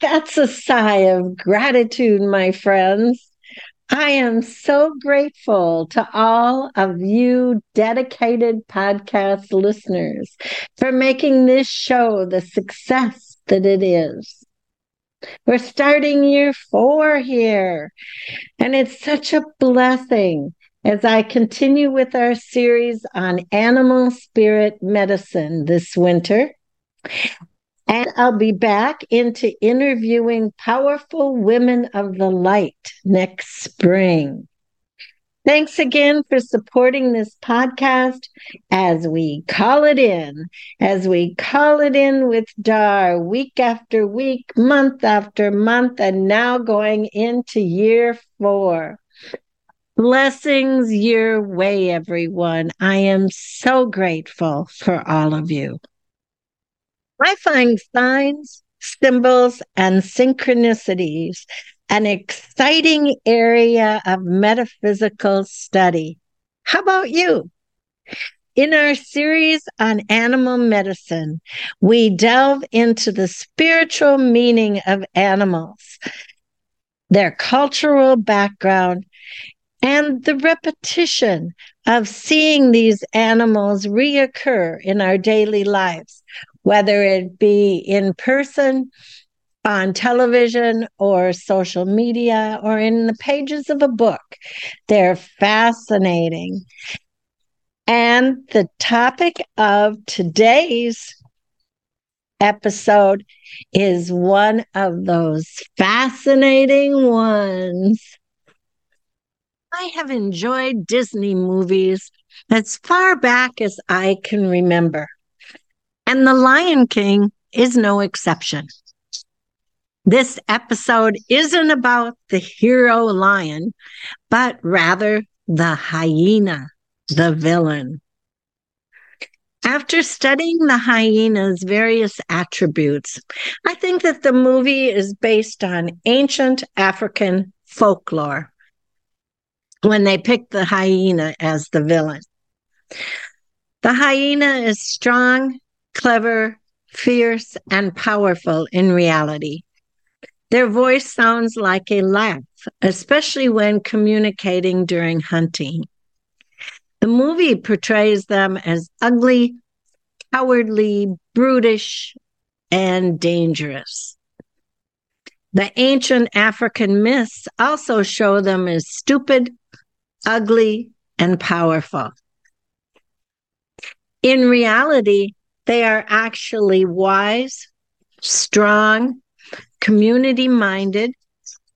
That's a sigh of gratitude, my friends. I am so grateful to all of you dedicated podcast listeners for making this show the success that it is. We're starting year four here, and it's such a blessing as I continue with our series on animal spirit medicine this winter. And I'll be back into interviewing powerful women of the light next spring. Thanks again for supporting this podcast as we call it in, as we call it in with Dar week after week, month after month, and now going into year four. Blessings your way, everyone. I am so grateful for all of you. I find signs, symbols, and synchronicities an exciting area of metaphysical study. How about you? In our series on animal medicine, we delve into the spiritual meaning of animals, their cultural background, and the repetition of seeing these animals reoccur in our daily lives, whether it be in person, on television, or social media, or in the pages of a book. They're fascinating. And the topic of today's episode is one of those fascinating ones. I have enjoyed Disney movies as far back as I can remember. And The Lion King is no exception. This episode isn't about the hero lion, but rather the hyena, the villain. After studying the hyena's various attributes, I think that the movie is based on ancient African folklore when they picked the hyena as the villain. The hyena is strong clever, fierce, and powerful in reality. Their voice sounds like a laugh, especially when communicating during hunting. The movie portrays them as ugly, cowardly, brutish, and dangerous. The ancient African myths also show them as stupid, ugly, and powerful. In reality, they are actually wise, strong, community minded,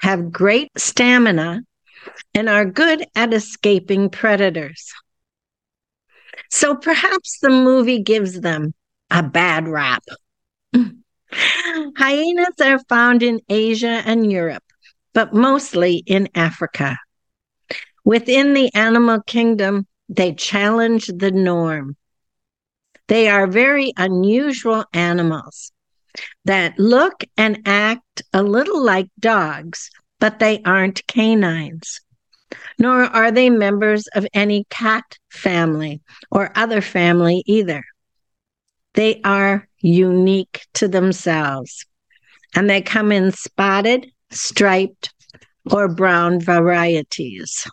have great stamina, and are good at escaping predators. So perhaps the movie gives them a bad rap. Hyenas are found in Asia and Europe, but mostly in Africa. Within the animal kingdom, they challenge the norm. They are very unusual animals that look and act a little like dogs, but they aren't canines. Nor are they members of any cat family or other family either. They are unique to themselves and they come in spotted, striped, or brown varieties.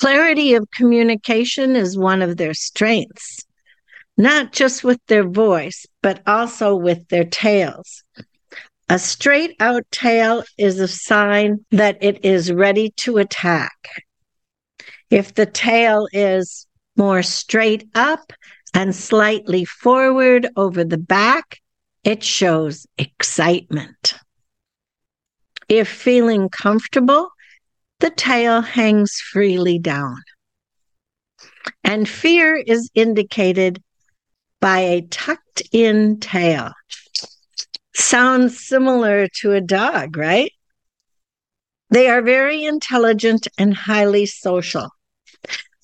Clarity of communication is one of their strengths, not just with their voice, but also with their tails. A straight out tail is a sign that it is ready to attack. If the tail is more straight up and slightly forward over the back, it shows excitement. If feeling comfortable, the tail hangs freely down. And fear is indicated by a tucked in tail. Sounds similar to a dog, right? They are very intelligent and highly social.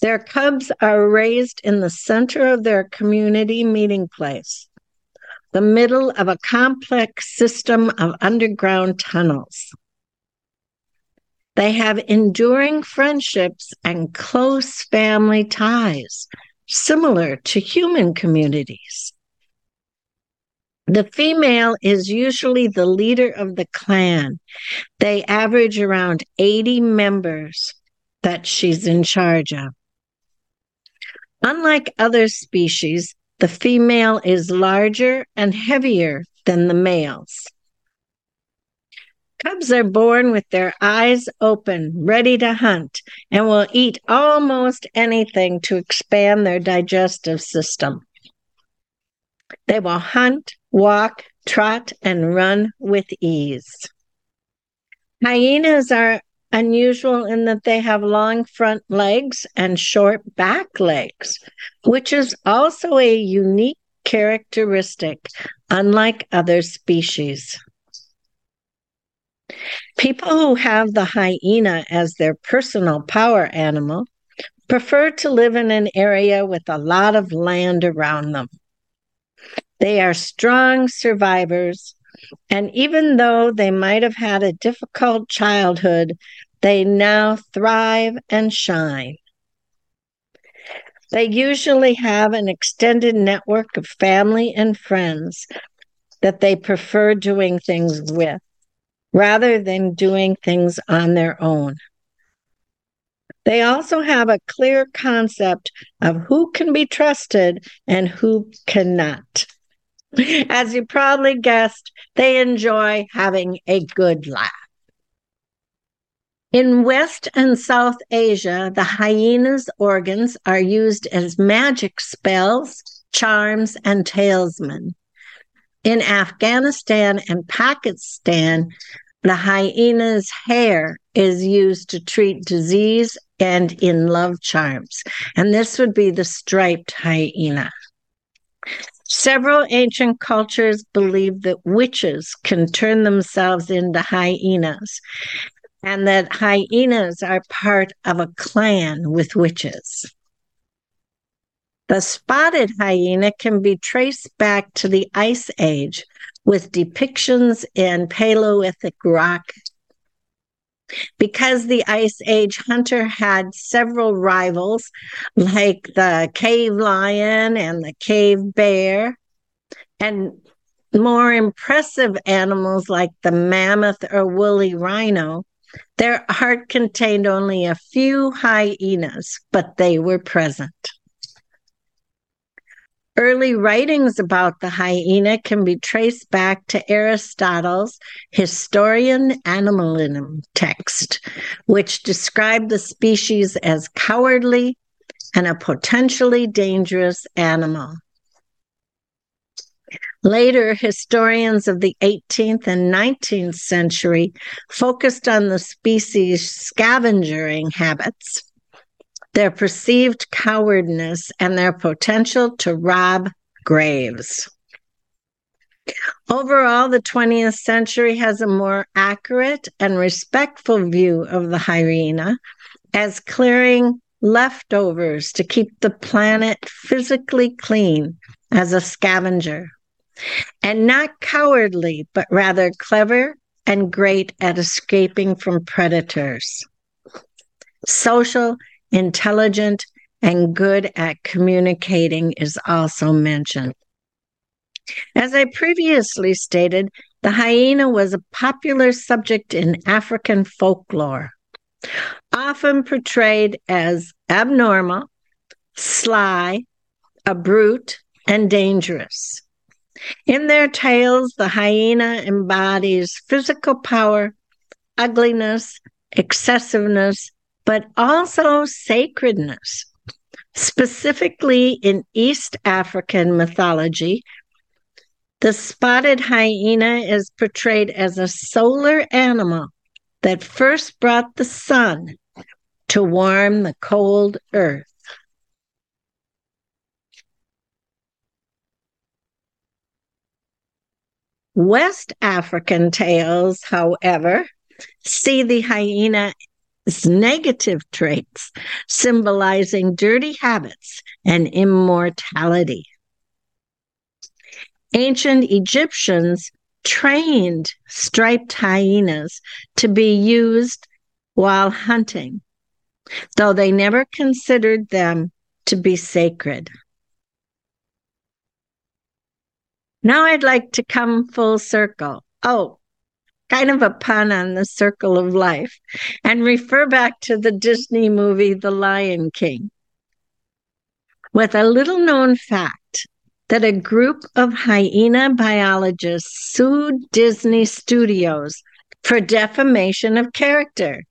Their cubs are raised in the center of their community meeting place, the middle of a complex system of underground tunnels. They have enduring friendships and close family ties, similar to human communities. The female is usually the leader of the clan. They average around 80 members that she's in charge of. Unlike other species, the female is larger and heavier than the males. Cubs are born with their eyes open, ready to hunt, and will eat almost anything to expand their digestive system. They will hunt, walk, trot, and run with ease. Hyenas are unusual in that they have long front legs and short back legs, which is also a unique characteristic, unlike other species. People who have the hyena as their personal power animal prefer to live in an area with a lot of land around them. They are strong survivors, and even though they might have had a difficult childhood, they now thrive and shine. They usually have an extended network of family and friends that they prefer doing things with rather than doing things on their own. They also have a clear concept of who can be trusted and who cannot. As you probably guessed, they enjoy having a good laugh. In West and South Asia, the hyena's organs are used as magic spells, charms, and talisman. In Afghanistan and Pakistan, the hyena's hair is used to treat disease and in love charms. And this would be the striped hyena. Several ancient cultures believe that witches can turn themselves into hyenas and that hyenas are part of a clan with witches. The spotted hyena can be traced back to the Ice Age with depictions in Paleolithic rock. Because the Ice Age hunter had several rivals, like the cave lion and the cave bear, and more impressive animals like the mammoth or woolly rhino, their art contained only a few hyenas, but they were present. Early writings about the hyena can be traced back to Aristotle's Historia Animalium text, which described the species as cowardly and a potentially dangerous animal. Later, historians of the 18th and 19th century focused on the species' scavenging habits their perceived cowardness, and their potential to rob graves. Overall, the 20th century has a more accurate and respectful view of the hyena as clearing leftovers to keep the planet physically clean as a scavenger, and not cowardly, but rather clever and great at escaping from predators. Social intelligent, and good at communicating is also mentioned. As I previously stated, the hyena was a popular subject in African folklore, often portrayed as abnormal, sly, a brute, and dangerous. In their tales, the hyena embodies physical power, ugliness, excessiveness, but also sacredness. Specifically in East African mythology, the spotted hyena is portrayed as a solar animal that first brought the sun to warm the cold earth. West African tales, however, see the hyena's negative traits, symbolizing dirty habits and immortality. Ancient Egyptians trained striped hyenas to be used while hunting, though they never considered them to be sacred. Now I'd like to come full circle. Oh, kind of a pun on the circle of life, and refer back to the Disney movie The Lion King. With a little known fact that a group of hyena biologists sued Disney Studios for defamation of character.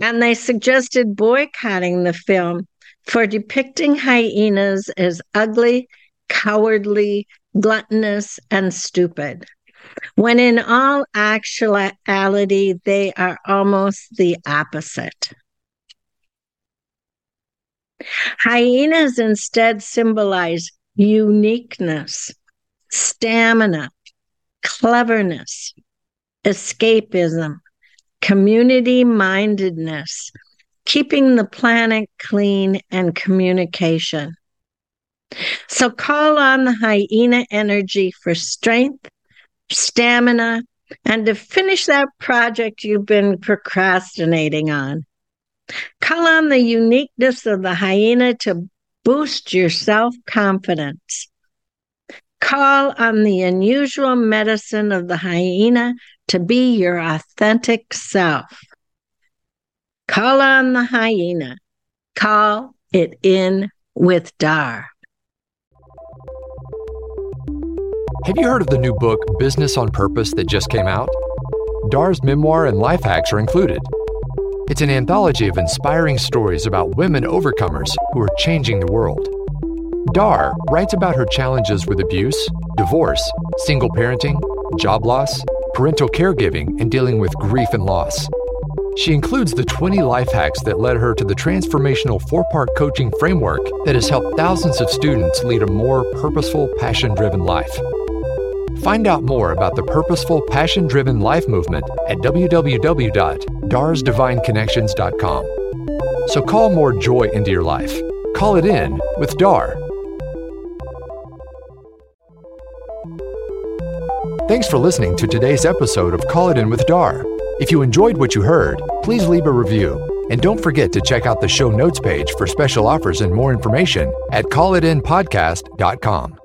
And they suggested boycotting the film for depicting hyenas as ugly, cowardly, gluttonous, and stupid, when in all actuality, they are almost the opposite. Hyenas instead symbolize uniqueness, stamina, cleverness, escapism, community mindedness, keeping the planet clean, and communication. So call on the hyena energy for strength, stamina, and to finish that project you've been procrastinating on. Call on the uniqueness of the hyena to boost your self confidence. Call on the unusual medicine of the hyena to be your authentic self. Call on the hyena. Call it in with Dar. Have you heard of the new book, Business on Purpose, that just came out? Dar's memoir and life hacks are included. It's an anthology of inspiring stories about women overcomers who are changing the world. Dar writes about her challenges with abuse, divorce, single parenting, job loss, parental caregiving, and dealing with grief and loss. She includes the 20 life hacks that led her to the transformational four part coaching framework that has helped thousands of students lead a more purposeful, passion driven life. Find out more about the purposeful, passion driven life movement at www.darsdivineconnections.com. So call more joy into your life. Call it in with Dar. Thanks for listening to today's episode of Call It In with Dar. If you enjoyed what you heard, please leave a review. And don't forget to check out the show notes page for special offers and more information at callitinpodcast.com.